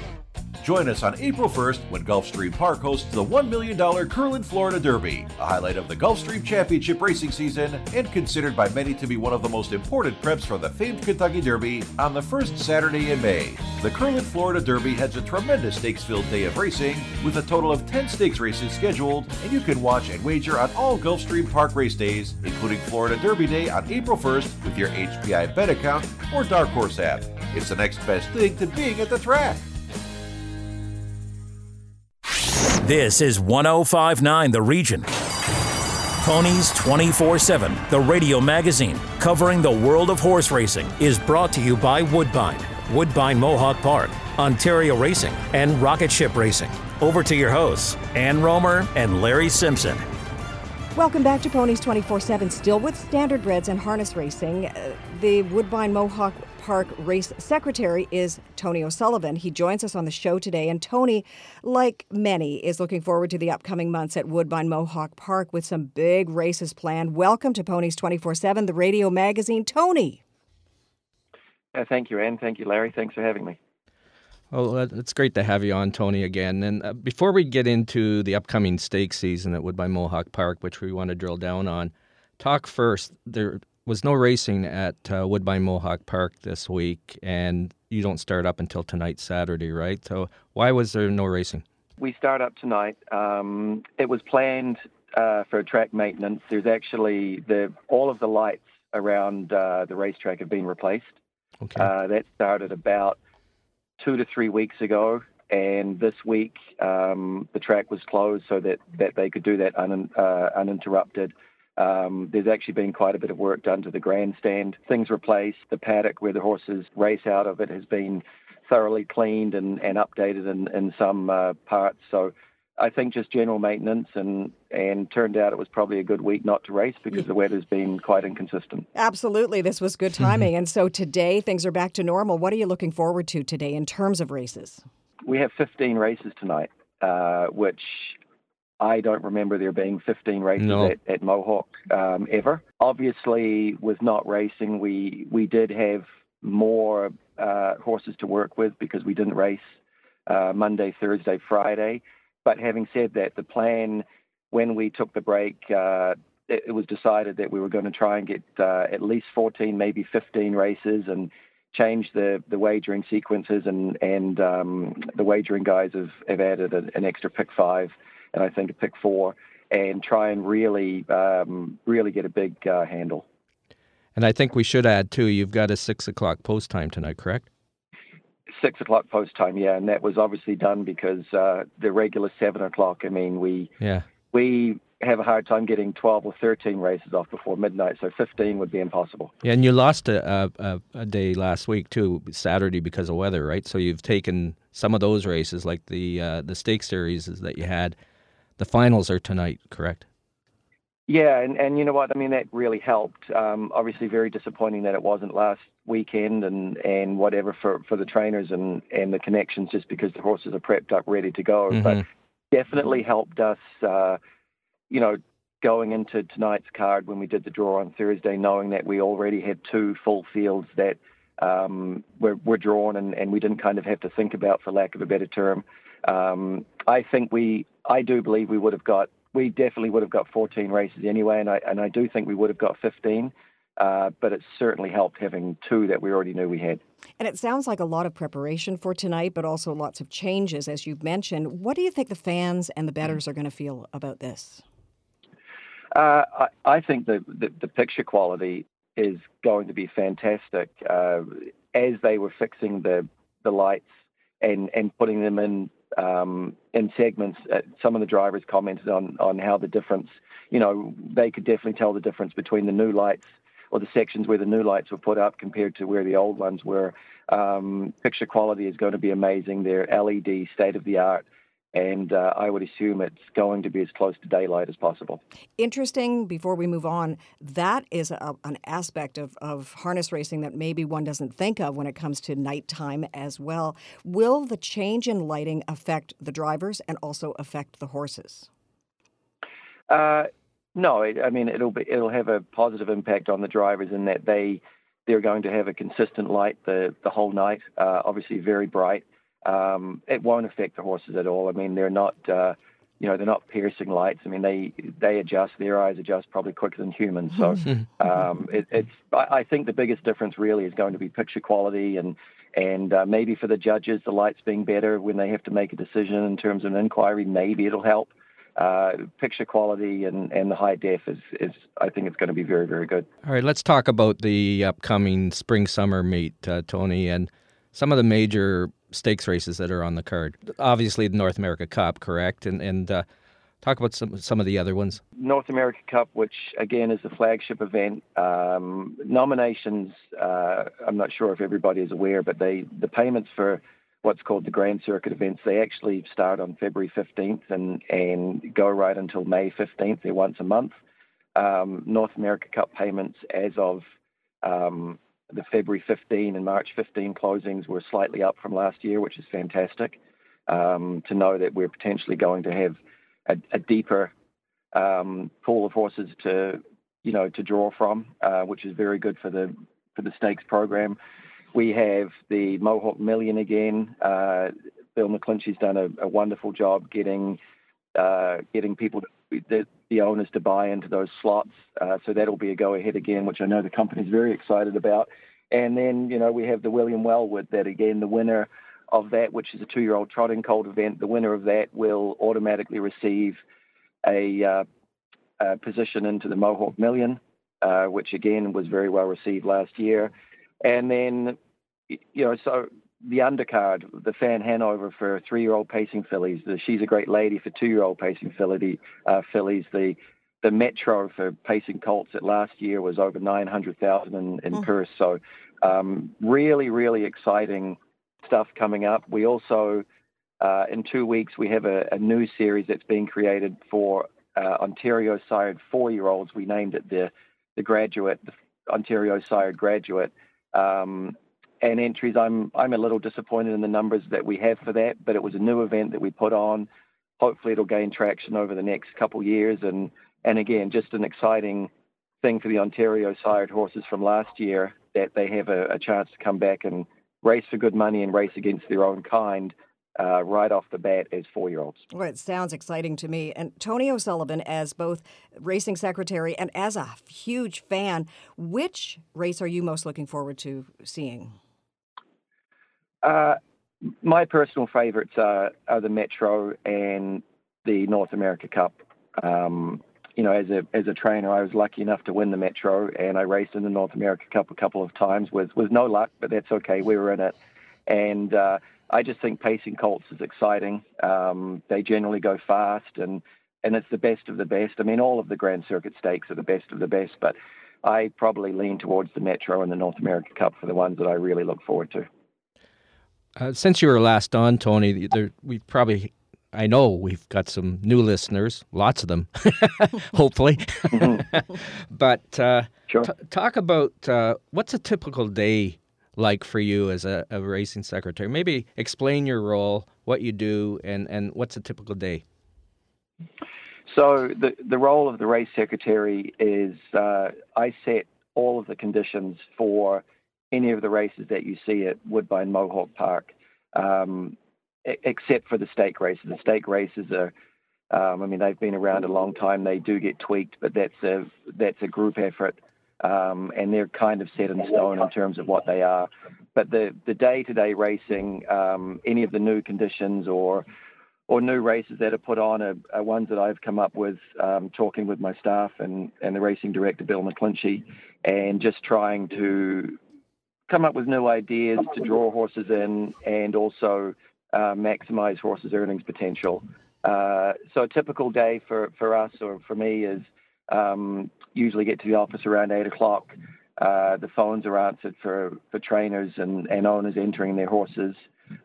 Join us on April 1st when Gulfstream Park hosts the $1 million Curlin Florida Derby, a highlight of the Gulfstream Championship racing season and considered by many to be one of the most important preps for the famed Kentucky Derby on the first Saturday in May. The Curlin Florida Derby has a tremendous stakes filled day of racing with a total of 10 stakes races scheduled, and you can watch and wager on all Gulfstream Park race days, including Florida Derby Day on April 1st with your HPI Bet account or Dark Horse app. It's the next best thing to being at the track. This is 1059 The Region. Ponies 24 7, the radio magazine covering the world of horse racing, is brought to you by Woodbine, Woodbine Mohawk Park, Ontario Racing, and Rocket Ship Racing. Over to your hosts, Ann Romer and Larry Simpson. Welcome back to Ponies 24 7, still with standardbreds and harness racing. Uh, the Woodbine Mohawk Park race secretary is Tony O'Sullivan. He joins us on the show today. And Tony, like many, is looking forward to the upcoming months at Woodbine Mohawk Park with some big races planned. Welcome to Ponies 24 7, the radio magazine. Tony. Uh, thank you, Ann. Thank you, Larry. Thanks for having me. Well, uh, it's great to have you on, Tony, again. And uh, before we get into the upcoming stake season at Woodbine Mohawk Park, which we want to drill down on, talk first. There was no racing at uh, Woodbine Mohawk Park this week, and you don't start up until tonight, Saturday, right? So why was there no racing? We start up tonight. Um, it was planned uh, for track maintenance. There's actually the all of the lights around uh, the racetrack have been replaced. Okay. Uh, that started about two to three weeks ago, and this week um, the track was closed so that, that they could do that un, uh, uninterrupted. Um, there's actually been quite a bit of work done to the grandstand. Things replaced. The paddock where the horses race out of it has been thoroughly cleaned and, and updated in, in some uh, parts. So I think just general maintenance and and turned out it was probably a good week not to race because the weather's been quite inconsistent. Absolutely. This was good timing. and so today things are back to normal. What are you looking forward to today in terms of races? We have 15 races tonight, uh, which I don't remember there being 15 races No. at, at Mohawk um, ever. Obviously, with not racing, we we did have more uh, horses to work with because we didn't race uh, Monday, Thursday, Friday. But having said that, the plan when we took the break, uh, it, it was decided that we were going to try and get uh, at least 14, maybe 15 races, and change the, the wagering sequences. And and um, the wagering guys have, have added an, an extra pick five, and I think a pick four. and try and really, um, really get a big uh, handle. And I think we should add too. You've got a six o'clock post time tonight, correct? Six o'clock post time, yeah, and that was obviously done because uh, the regular seven o'clock. I mean, we yeah we have a hard time getting 12 or 13 races off before midnight, so 15 would be impossible. Yeah, and you lost a, a, a day last week too, Saturday because of weather, right? So you've taken some of those races, like the uh, the stake series that you had. The finals are tonight, correct? Yeah, and, and you know what? I mean, that really helped. Um, obviously, very disappointing that it wasn't last weekend and, and whatever for, for the trainers and, and the connections just because the horses are prepped up, ready to go. Mm-hmm. But definitely helped us, uh, you know, going into tonight's card when we did the draw on Thursday, knowing that we already had two full fields that um, were, were drawn and, and we didn't kind of have to think about, for lack of a better term. Um, I think we, I do believe we would have got we definitely would have got 14 races anyway, and I and I do think we would have got 15. Uh, but it certainly helped having two that we already knew we had. And it sounds like a lot of preparation for tonight, but also lots of changes, as you've mentioned. What do you think the fans and the bettors are going to feel about this? Uh, I, I, think the, the, the, picture quality is going to be fantastic. Uh, as they were fixing the, the lights and, and putting them in um, in segments, uh, some of the drivers commented on on how the difference. You know, they could definitely tell the difference between the new lights or the sections where the new lights were put up compared to where the old ones were. Um, picture quality is going to be amazing. They're LED, state of the art and uh, I would assume it's going to be as close to daylight as possible. Interesting, before we move on, that is a, an aspect of, of harness racing that maybe one doesn't think of when it comes to nighttime as well. Will the change in lighting affect the drivers and also affect the horses? Uh, no, I mean it'll be it'll have a positive impact on the drivers in that they they're going to have a consistent light the the whole night. Uh, obviously, very bright um, it won't affect the horses at all. I mean, they're not, uh, you know, they're not piercing lights. I mean, they they adjust, their eyes adjust probably quicker than humans. So um, it, it's, I, I think the biggest difference really is going to be picture quality and and uh, maybe for the judges, the lights being better when they have to make a decision in terms of an inquiry, maybe it'll help. Uh, picture quality and, and the high def is, is I think it's going to be very very good. All right, let's talk about the upcoming spring summer meet, uh, Tony, and some of the major stakes races that are on the card. Obviously, the North America Cup, correct? And and uh, talk about some some of the other ones. North America Cup, which again is the flagship event. Um, nominations. Uh, I'm not sure if everybody is aware, but they the payments for what's called the Grand Circuit events. They actually start on February 15th and and go right until May 15th. They're once a month. Um, North America Cup payments as of um, the February 15 and March 15 closings were slightly up from last year, which is fantastic um, to know that we're potentially going to have a, a deeper um, pool of horses to, you know, to draw from, uh, which is very good for the for the stakes program. We have the Mohawk Million again. Uh, Bill McClinchy's done a, a wonderful job getting uh, getting people, the, the, owners, to buy into those slots. Uh, so that'll be a go ahead again, which I know the company's very excited about. And then, you know, we have the William Wellwood, that again, the winner of that, which is a two year old trotting colt event, the winner of that will automatically receive a, uh, a position into the Mohawk Million, uh, which again was very well received last year. And then, you know, so the undercard, the Fan Hanover for three-year-old pacing fillies. The She's a Great Lady for two-year-old pacing filly, uh, fillies. The the Metro for pacing colts at last year was over 900,000 in, in mm. purse. So um, really, really exciting stuff coming up. We also, uh, in two weeks, we have a, a, new series that's being created for uh, Ontario sired four-year-olds. We named it the the graduate, the Ontario sired graduate. Um, and entries. I'm I'm a little disappointed in the numbers that we have for that, but it was a new event that we put on. Hopefully, it'll gain traction over the next couple years, and and again, just an exciting thing for the Ontario sired horses from last year that they have a, a chance to come back and race for good money and race against their own kind. Uh, right off the bat as four year olds. Well, it sounds exciting to me. And Tony O'Sullivan, as both racing secretary and as a huge fan, which race are you most looking forward to seeing? Uh, my personal favourites are, are the Metro and the North America Cup. Um, you know, as a as a trainer, I was lucky enough to win the Metro, and I raced in the North America Cup a couple of times with with no luck, but that's okay. We were in it, and uh, I just think pacing colts is exciting. Um, they generally go fast, and and it's the best of the best. I mean, all of the Grand Circuit stakes are the best of the best, but I probably lean towards the Metro and the North America Cup for the ones that I really look forward to. Uh, since you were last on, Tony, there, we probably I know we've got some new listeners, lots of them, hopefully. But uh, sure. t- talk about uh, what's a typical day like for you as a, a, racing secretary? Maybe explain your role, what you do, and, and what's a typical day. So the the role of the race secretary is uh, I set all of the conditions for any of the races that you see at Woodbine Mohawk Park. Um, except for the stake races. The stake races are, um, I mean, they've been around a long time. They do get tweaked, but that's a that's a group effort, um, and they're kind of set in stone in terms of what they are. But the the day to day racing, um, any of the new conditions or or new races that are put on are, are ones that I've come up with, um, talking with my staff and, and the racing director Bill McClinchy, and just trying to come up with new ideas to draw horses in, and also uh, maximize horses' earnings potential. Uh, so a typical day for, for us or for me is um, usually get to the office around eight o'clock. Uh, the phones are answered for, for trainers and, and owners entering their horses.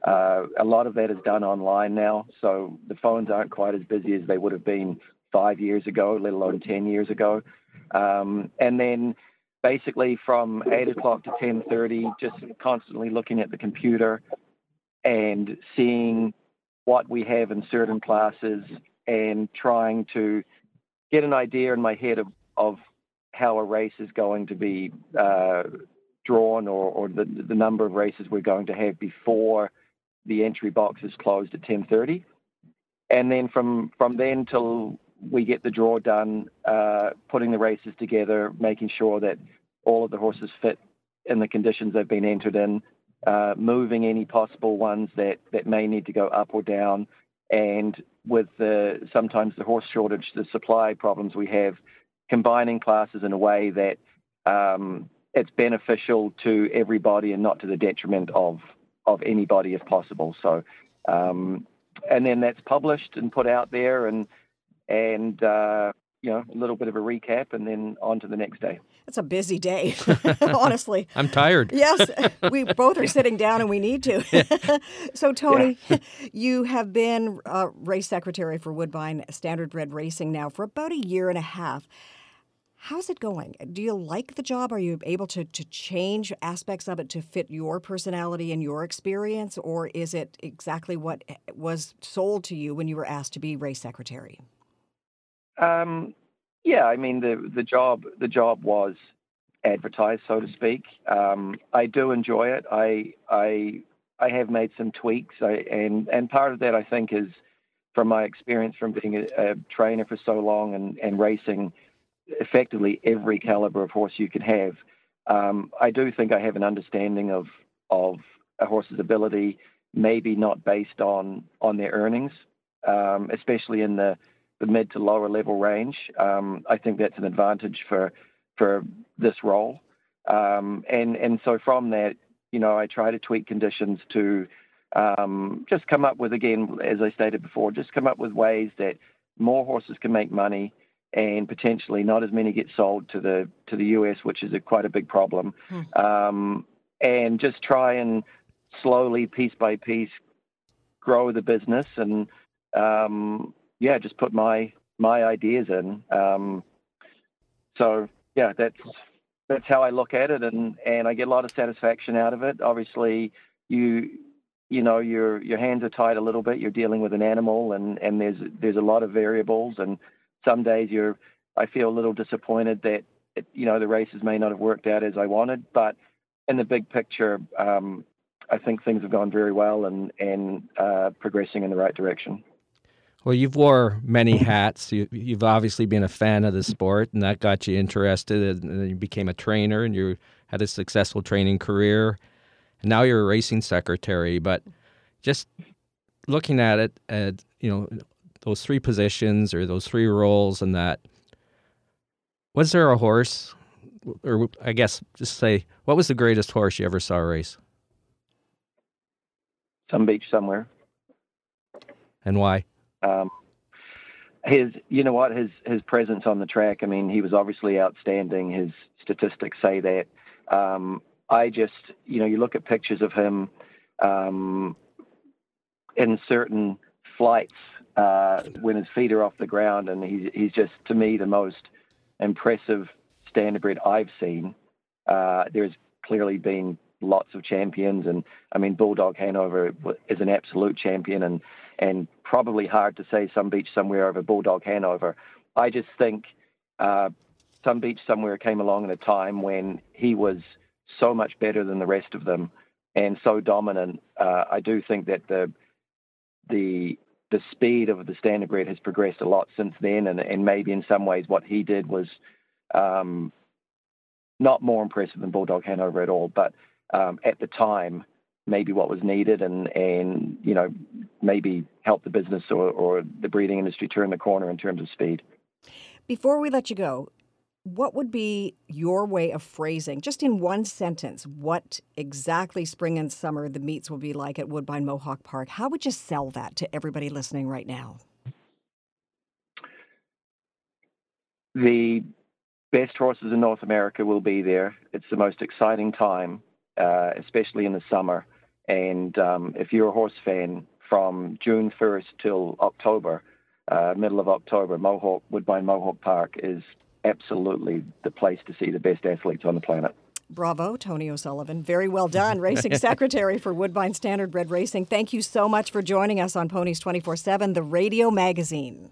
Uh, a lot of that is done online now, so the phones aren't quite as busy as they would have been five years ago, let alone 10 years ago. Um, and then basically from 8 o'clock to 10.30, just constantly looking at the computer, and seeing what we have in certain classes and trying to get an idea in my head of, of how a race is going to be uh, drawn or, or the, the number of races we're going to have before the entry box is closed at 10.30 and then from from then till we get the draw done uh, putting the races together making sure that all of the horses fit in the conditions they've been entered in uh, moving any possible ones that, that may need to go up or down. And with the, sometimes the horse shortage, the supply problems we have, combining classes in a way that um, it's beneficial to everybody and not to the detriment of of anybody if possible. So, um, and then that's published and put out there, and and uh, you know, a little bit of a recap and then on to the next day. It's a busy day, honestly. I'm tired. yes, we both are sitting down and we need to. so, Tony, yeah. you have been uh, race secretary for Woodbine Standardbred Racing now for about a year and a half. How's it going? Do you like the job? Are you able to, to change aspects of it to fit your personality and your experience? Or is it exactly what was sold to you when you were asked to be race secretary? Um, yeah, I mean the the job the job was advertised, so to speak. Um, I do enjoy it. I I I have made some tweaks, I, and and part of that I think is from my experience from being a, a trainer for so long and, and racing effectively every caliber of horse you can have. Um, I do think I have an understanding of of a horse's ability, maybe not based on on their earnings, um, especially in the the mid to lower level range. Um, I think that's an advantage for for this role. Um, and and so from that, you know, I try to tweak conditions to um, just come up with again, as I stated before, just come up with ways that more horses can make money and potentially not as many get sold to the to the US, which is a, quite a big problem. Hmm. Um, and just try and slowly, piece by piece, grow the business and um, yeah, just put my my ideas in. Um, so yeah, that's that's how I look at it, and and I get a lot of satisfaction out of it. Obviously, you you know your your hands are tied a little bit. You're dealing with an animal, and and there's there's a lot of variables, and some days you're I feel a little disappointed that it, you know the races may not have worked out as I wanted, but in the big picture, um, I think things have gone very well and and uh, progressing in the right direction. Well, you've wore many hats. You, have obviously been a fan of the sport, and that got you interested. And then you became a trainer, and you had a successful training career. And now you're a racing secretary. But just looking at it, at you know, those three positions or those three roles and that. Was there a horse, or I guess just say, what was the greatest horse you ever saw race? Some beach somewhere. And why? Um, his, you know what, his his presence on the track. I mean, he was obviously outstanding. His statistics say that. Um, I just, you know, you look at pictures of him um, in certain flights uh, when his feet are off the ground, and he's he's just to me the most impressive standardbred I've seen. Uh, there's clearly been lots of champions, and I mean Bulldog Hanover is an absolute champion, and and probably hard to say some beach somewhere over Bulldog Hanover. I just think uh, some beach somewhere came along at a time when he was so much better than the rest of them and so dominant. Uh, I do think that the the the speed of the standard standardbred has progressed a lot since then, and, and maybe in some ways what he did was um, not more impressive than Bulldog Hanover at all, but um, at the time maybe what was needed, and and you know maybe help the business or, or the breeding industry turn the corner in terms of speed. Before we let you go, what would be your way of phrasing, just in one sentence, what exactly spring and summer the meets will be like at Woodbine Mohawk Park? How would you sell that to everybody listening right now? The best horses in North America will be there. It's the most exciting time, uh, especially in the summer. And um, if you're a horse fan, from June 1st till October, uh, middle of October, Mohawk Woodbine Mohawk Park is absolutely the place to see the best athletes on the planet. Bravo, Tony O'Sullivan. Very well done. Racing Secretary for Woodbine Standardbred Racing. Thank you so much for joining us on Ponies 24 7, the radio magazine.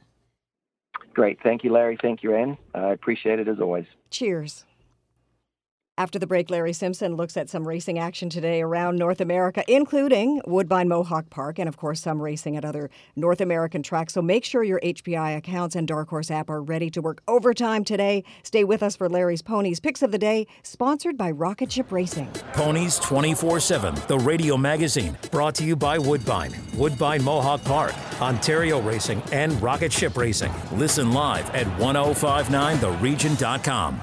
Great. Thank you, Larry. Thank you, Ann. I appreciate it as always. Cheers. After the break, Larry Simpson looks at some racing action today around North America, including Woodbine Mohawk Park and, of course, some racing at other North American tracks. So make sure your HPI accounts and Dark Horse app are ready to work overtime today. Stay with us for Larry's Ponies Picks of the Day, sponsored by Rocket Ship Racing. Ponies 24 7, the radio magazine, brought to you by Woodbine, Woodbine Mohawk Park, Ontario Racing, and Rocket Ship Racing. Listen live at 1059theregion.com.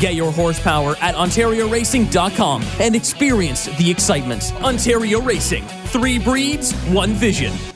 Get your horsepower at OntarioRacing.com and experience the excitement. Ontario Racing. Three breeds, one vision.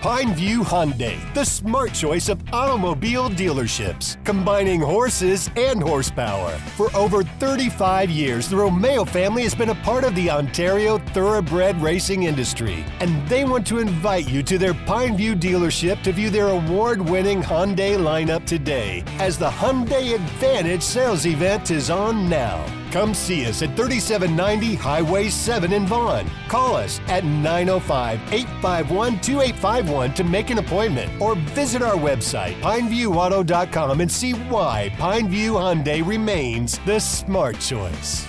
Pineview Hyundai, the smart choice of automobile dealerships, combining horses and horsepower. For over 35 years, the Romeo family has been a part of the Ontario thoroughbred racing industry, and they want to invite you to their Pineview dealership to view their award winning Hyundai lineup today, as the Hyundai Advantage sales event is on now. Come see us at 3790 Highway 7 in Vaughan. Call us at 905 851 2851 to make an appointment or visit our website, pineviewauto.com, and see why Pineview Hyundai remains the smart choice.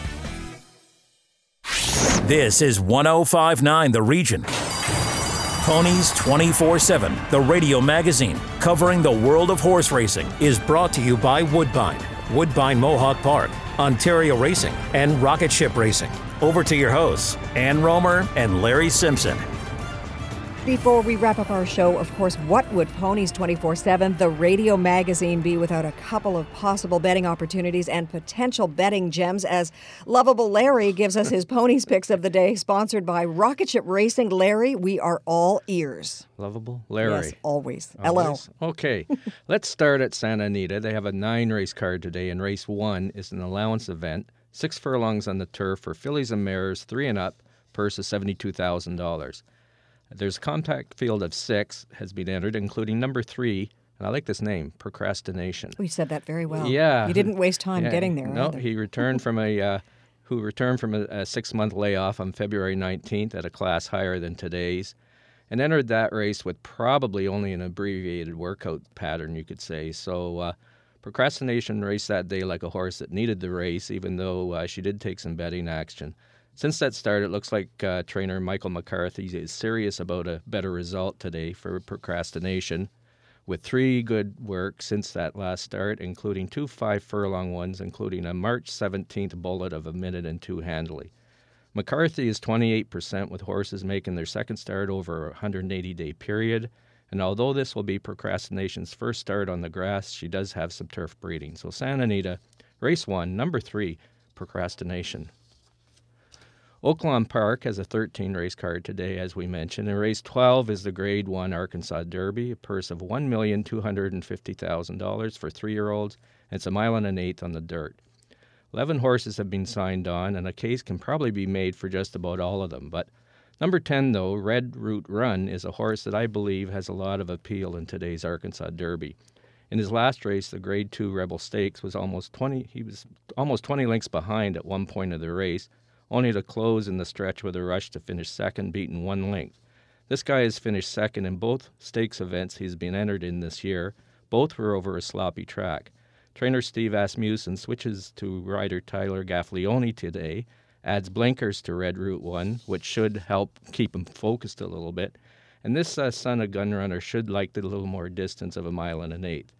This is 1059 The Region. Ponies 24 7, the radio magazine covering the world of horse racing, is brought to you by Woodbine, Woodbine Mohawk Park, Ontario Racing, and Rocket Ship Racing. Over to your hosts, Ann Romer and Larry Simpson. Before we wrap up our show, of course, what would Ponies 24 7, the radio magazine, be without a couple of possible betting opportunities and potential betting gems? As lovable Larry gives us his Ponies picks of the day, sponsored by Rocket Ship Racing. Larry, we are all ears. Lovable Larry. Yes, always. Always? LL. Okay, let's start at Santa Anita. They have a nine race card today, and race one is an allowance event. Six furlongs on the turf for fillies and mares, three and up, purse of $72,000. There's a compact field of six has been entered, including number three, and I like this name, Procrastination. We said that very well. Yeah, You didn't waste time Yeah, getting there. No, either. he returned from a uh, who returned from a, a six-month layoff on February 19th at a class higher than today's, and entered that race with probably only an abbreviated workout pattern, you could say. So. Uh, Procrastination raced that day like a horse that needed the race, even though uh, she did take some betting action. Since that start, it looks like uh, trainer Michael McCarthy is serious about a better result today for procrastination, with three good work since that last start, including two five furlong ones, including a March 17th bullet of a minute and two handily. McCarthy is 28% with horses making their second start over a 180 day period. And although this will be procrastination's first start on the grass, she does have some turf breeding. So Santa Anita, race one, number three, procrastination. Oaklawn Park has a 13 race card today, as we mentioned, and race 12 is the Grade 1 Arkansas Derby, a purse of $1,250,000 for three year olds, and it's a mile and an eighth on the dirt. 11 horses have been signed on, and a case can probably be made for just about all of them. But number 10, though, Red Route One, is a horse that I believe has a lot of appeal in today's Arkansas Derby. In his last race, the Grade 2 Rebel Stakes was almost 20 he was almost 20 lengths behind at one point of the race, only to close in the stretch with a rush to finish second, beaten one length. This guy has finished second in both stakes events he's been entered in this year. Both were over a sloppy track. Trainer Steve Asmussen switches to rider Tyler Gaffalione today, adds blinkers to Red Route 1, which should help keep him focused a little bit. And this uh, son of Gunrunner should like the little more distance of a mile and an eighth.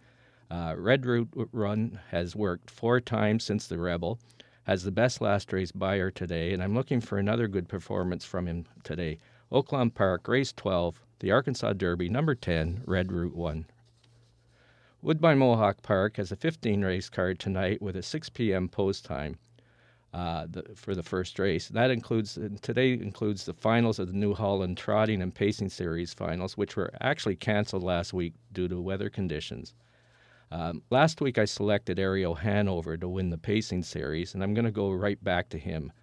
Uh, Red Route One has worked four times since the Rebel, has the best last race buyer today, and I'm looking for another good performance from him today. Oaklawn Park, race 12, the Arkansas Derby, number 10, Red Route 1. Woodbine Mohawk Park has a 15 race card tonight with a 6 p.m. post time uh, the, for the first race. That includes today includes the finals of the New Holland Trotting and Pacing Series finals, which were actually canceled last week due to weather conditions. Um, last week I selected Ariel Hanover to win the Pacing Series, and I'm going to go right back to him.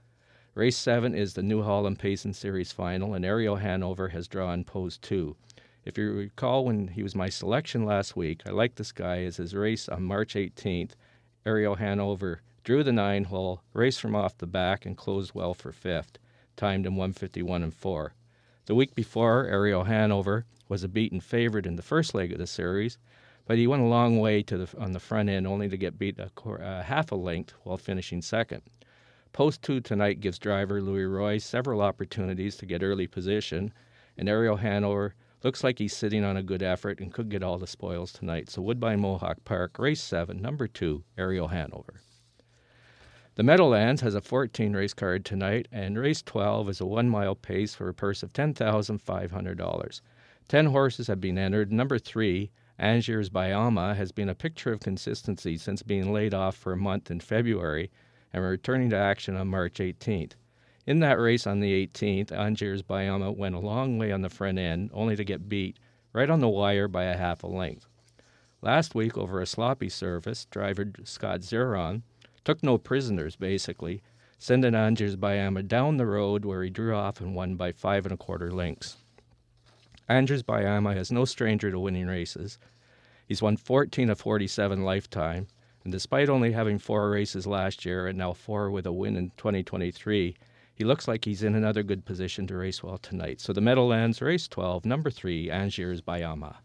Race 7 is the New Holland Pacing Series final, and Ariel Hanover has drawn pose 2. If you recall when he was my selection last week, I liked this guy as his race on March 18th. Ariel Hanover drew the nine hole, raced from off the back, and closed well for fifth, timed in 151 and 4. The week before, Ariel Hanover was a beaten favorite in the first leg of the series, but he went a long way to the, on the front end only to get beat a, a uh, half a length while finishing second. Post 2 tonight gives driver Louis Roy several opportunities to get early position, and Ariel Hanover looks like he's sitting on a good effort and could get all the spoils tonight. So Woodbine Mohawk Park, race 7, number 2, Ariel Hanover. The Meadowlands has a 14 race card tonight, and race 12 is a one mile pace for a purse of $10,500. 10 horses have been entered. Number 3, Angier's Bayama has been a picture of consistency since being laid off for a month in February and returning to action on March 18th. In that race on the 18th, Angier's Bayama went a long way on the front end, only to get beat right on the wire by a half a length. Last week, over a sloppy service, driver Scott Zeron took no prisoners, basically, sending Angier's Bayama down the road where he drew off and won by five and a quarter lengths. Angers Bayama is no stranger to winning races. He's won 14 of 47 lifetime, and despite only having four races last year and now four with a win in 2023, he looks like he's in another good position to race well tonight. So the Meadowlands race 12, number three, Angiers Bayama.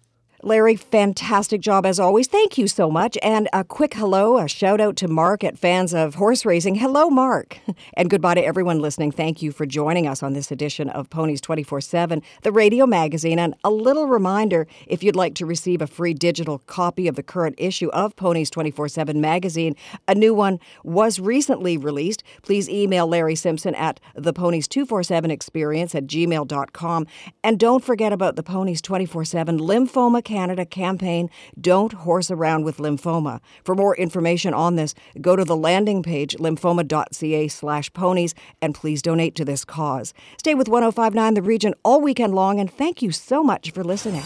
Larry, fantastic job as always. Thank you so much. And a quick hello, a shout out to Mark at Fans of Horse Racing. Hello, Mark. And goodbye to everyone listening. Thank you for joining us on this edition of Ponies 24 7, the radio magazine. And a little reminder if you'd like to receive a free digital copy of the current issue of Ponies 24 7 magazine, a new one was recently released. Please email Larry Simpson at the Ponies 247 experience at gmail.com. And don't forget about the Ponies 24 7 lymphoma Canada campaign, Don't Horse Around with Lymphoma. For more information on this, go to the landing page, lymphoma.ca slash ponies, and please donate to this cause. Stay with 1059 The Region all weekend long, and thank you so much for listening.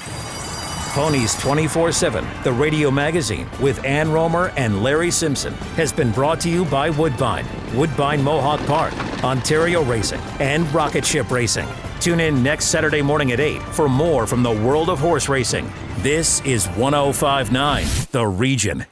Ponies 24 7, the radio magazine with Ann Romer and Larry Simpson, has been brought to you by Woodbine, Woodbine Mohawk Park, Ontario Racing, and Rocket Ship Racing. Tune in next Saturday morning at 8 for more from the world of horse racing. This is 1059 The Region.